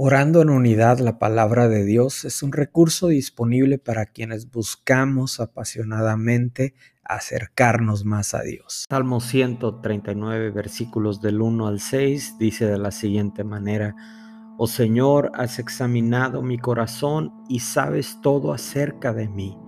Orando en unidad, la palabra de Dios es un recurso disponible para quienes buscamos apasionadamente acercarnos más a Dios. Salmo 139, versículos del 1 al 6, dice de la siguiente manera, Oh Señor, has examinado mi corazón y sabes todo acerca de mí.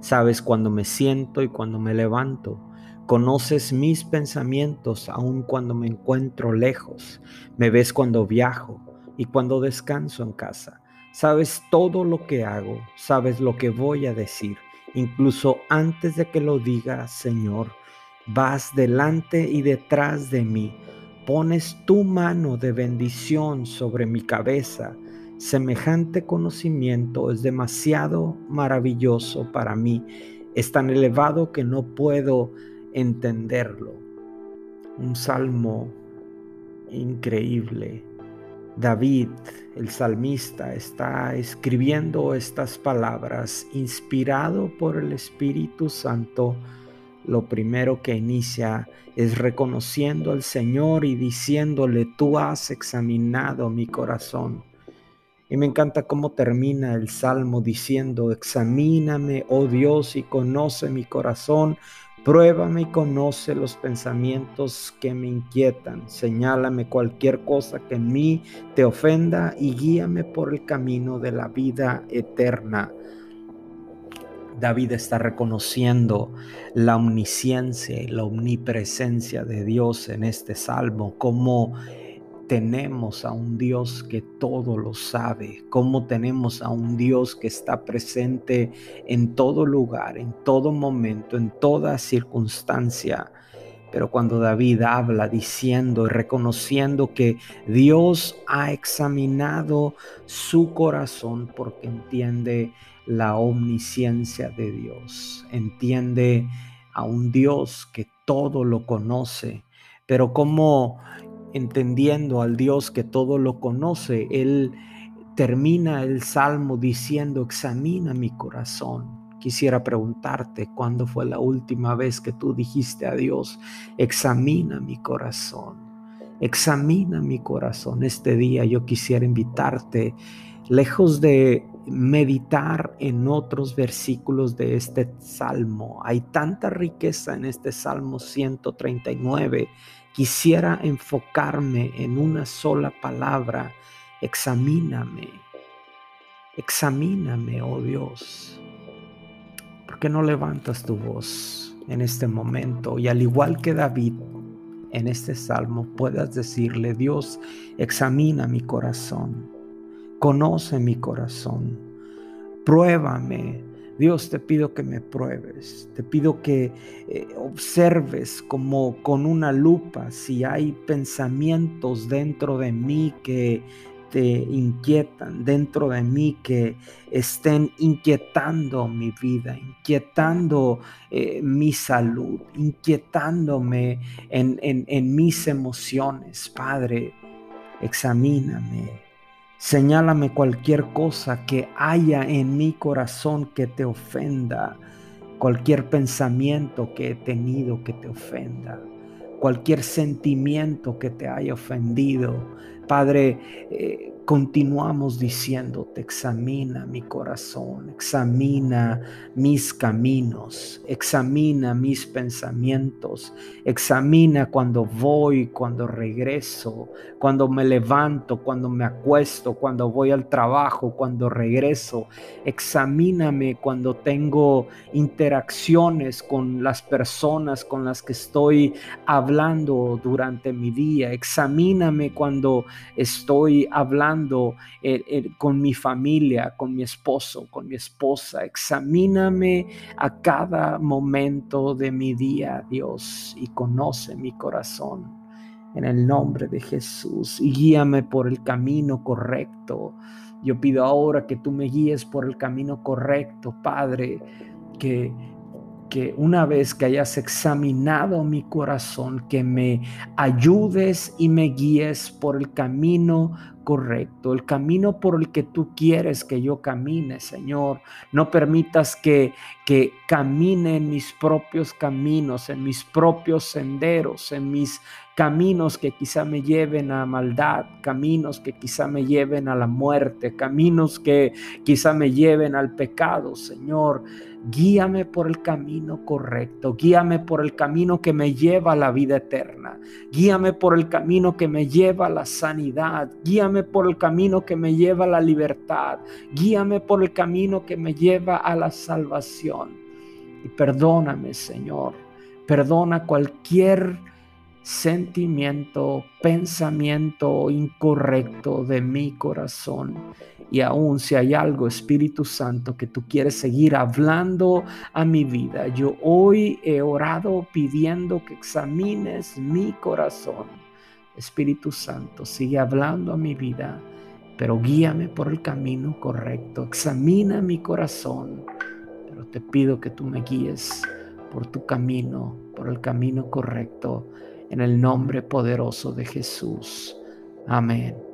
Sabes cuando me siento y cuando me levanto. Conoces mis pensamientos aun cuando me encuentro lejos. Me ves cuando viajo y cuando descanso en casa. Sabes todo lo que hago, sabes lo que voy a decir. Incluso antes de que lo diga, Señor, vas delante y detrás de mí. Pones tu mano de bendición sobre mi cabeza. Semejante conocimiento es demasiado maravilloso para mí. Es tan elevado que no puedo entenderlo. Un salmo increíble David, el salmista, está escribiendo estas palabras inspirado por el Espíritu Santo. Lo primero que inicia es reconociendo al Señor y diciéndole, tú has examinado mi corazón. Y me encanta cómo termina el salmo diciendo, examíname, oh Dios, y conoce mi corazón, Pruébame y conoce los pensamientos que me inquietan. Señálame cualquier cosa que en mí te ofenda y guíame por el camino de la vida eterna. David está reconociendo la omnisciencia y la omnipresencia de Dios en este salmo, como tenemos a un Dios que todo lo sabe, cómo tenemos a un Dios que está presente en todo lugar, en todo momento, en toda circunstancia. Pero cuando David habla diciendo y reconociendo que Dios ha examinado su corazón porque entiende la omnisciencia de Dios, entiende a un Dios que todo lo conoce, pero como entendiendo al Dios que todo lo conoce, Él termina el salmo diciendo, examina mi corazón. Quisiera preguntarte, ¿cuándo fue la última vez que tú dijiste a Dios, examina mi corazón? Examina mi corazón. Este día yo quisiera invitarte, lejos de meditar en otros versículos de este salmo. Hay tanta riqueza en este salmo 139 quisiera enfocarme en una sola palabra, examíname, examíname, oh Dios. ¿Por qué no levantas tu voz en este momento? Y al igual que David en este salmo, puedas decirle, Dios, examina mi corazón, conoce mi corazón, pruébame. Dios, te pido que me pruebes, te pido que eh, observes como con una lupa si hay pensamientos dentro de mí que te inquietan, dentro de mí que estén inquietando mi vida, inquietando eh, mi salud, inquietándome en, en mis emociones. Padre, examíname Señálame cualquier cosa que haya en mi corazón que te ofenda, cualquier pensamiento que he tenido que te ofenda, cualquier sentimiento que te haya ofendido. Padre, eh, continuamos diciéndote, examina mi corazón, examina mis caminos, examina mis pensamientos, examina cuando voy, cuando regreso, cuando me levanto, cuando me acuesto, cuando voy al trabajo, cuando regreso. Examíname cuando tengo interacciones con las personas con las que estoy hablando durante mi día. Examíname cuando estoy hablando eh, eh, con mi familia, con mi esposo, con mi esposa. Examíname a cada momento de mi día, Dios, y conoce mi corazón. En el nombre de Jesús, y guíame por el camino correcto. Yo pido ahora que tú me guíes por el camino correcto, Padre, que que una vez que hayas examinado mi corazón, que me ayudes y me guíes por el camino correcto, el camino por el que tú quieres que yo camine, Señor. No permitas que, que camine en mis propios caminos, en mis propios senderos, en mis caminos que quizá me lleven a maldad, caminos que quizá me lleven a la muerte, caminos que quizá me lleven al pecado, Señor. Guíame por el camino correcto, guíame por el camino que me lleva a la vida eterna, guíame por el camino que me lleva a la sanidad, guíame por el camino que me lleva a la libertad, guíame por el camino que me lleva a la salvación. Y perdóname, Señor, perdona cualquier sentimiento, pensamiento incorrecto de mi corazón. Y aún si hay algo, Espíritu Santo, que tú quieres seguir hablando a mi vida, yo hoy he orado pidiendo que examines mi corazón. Espíritu Santo, sigue hablando a mi vida, pero guíame por el camino correcto. Examina mi corazón, pero te pido que tú me guíes por tu camino, por el camino correcto en el nombre poderoso de Jesús. Amén.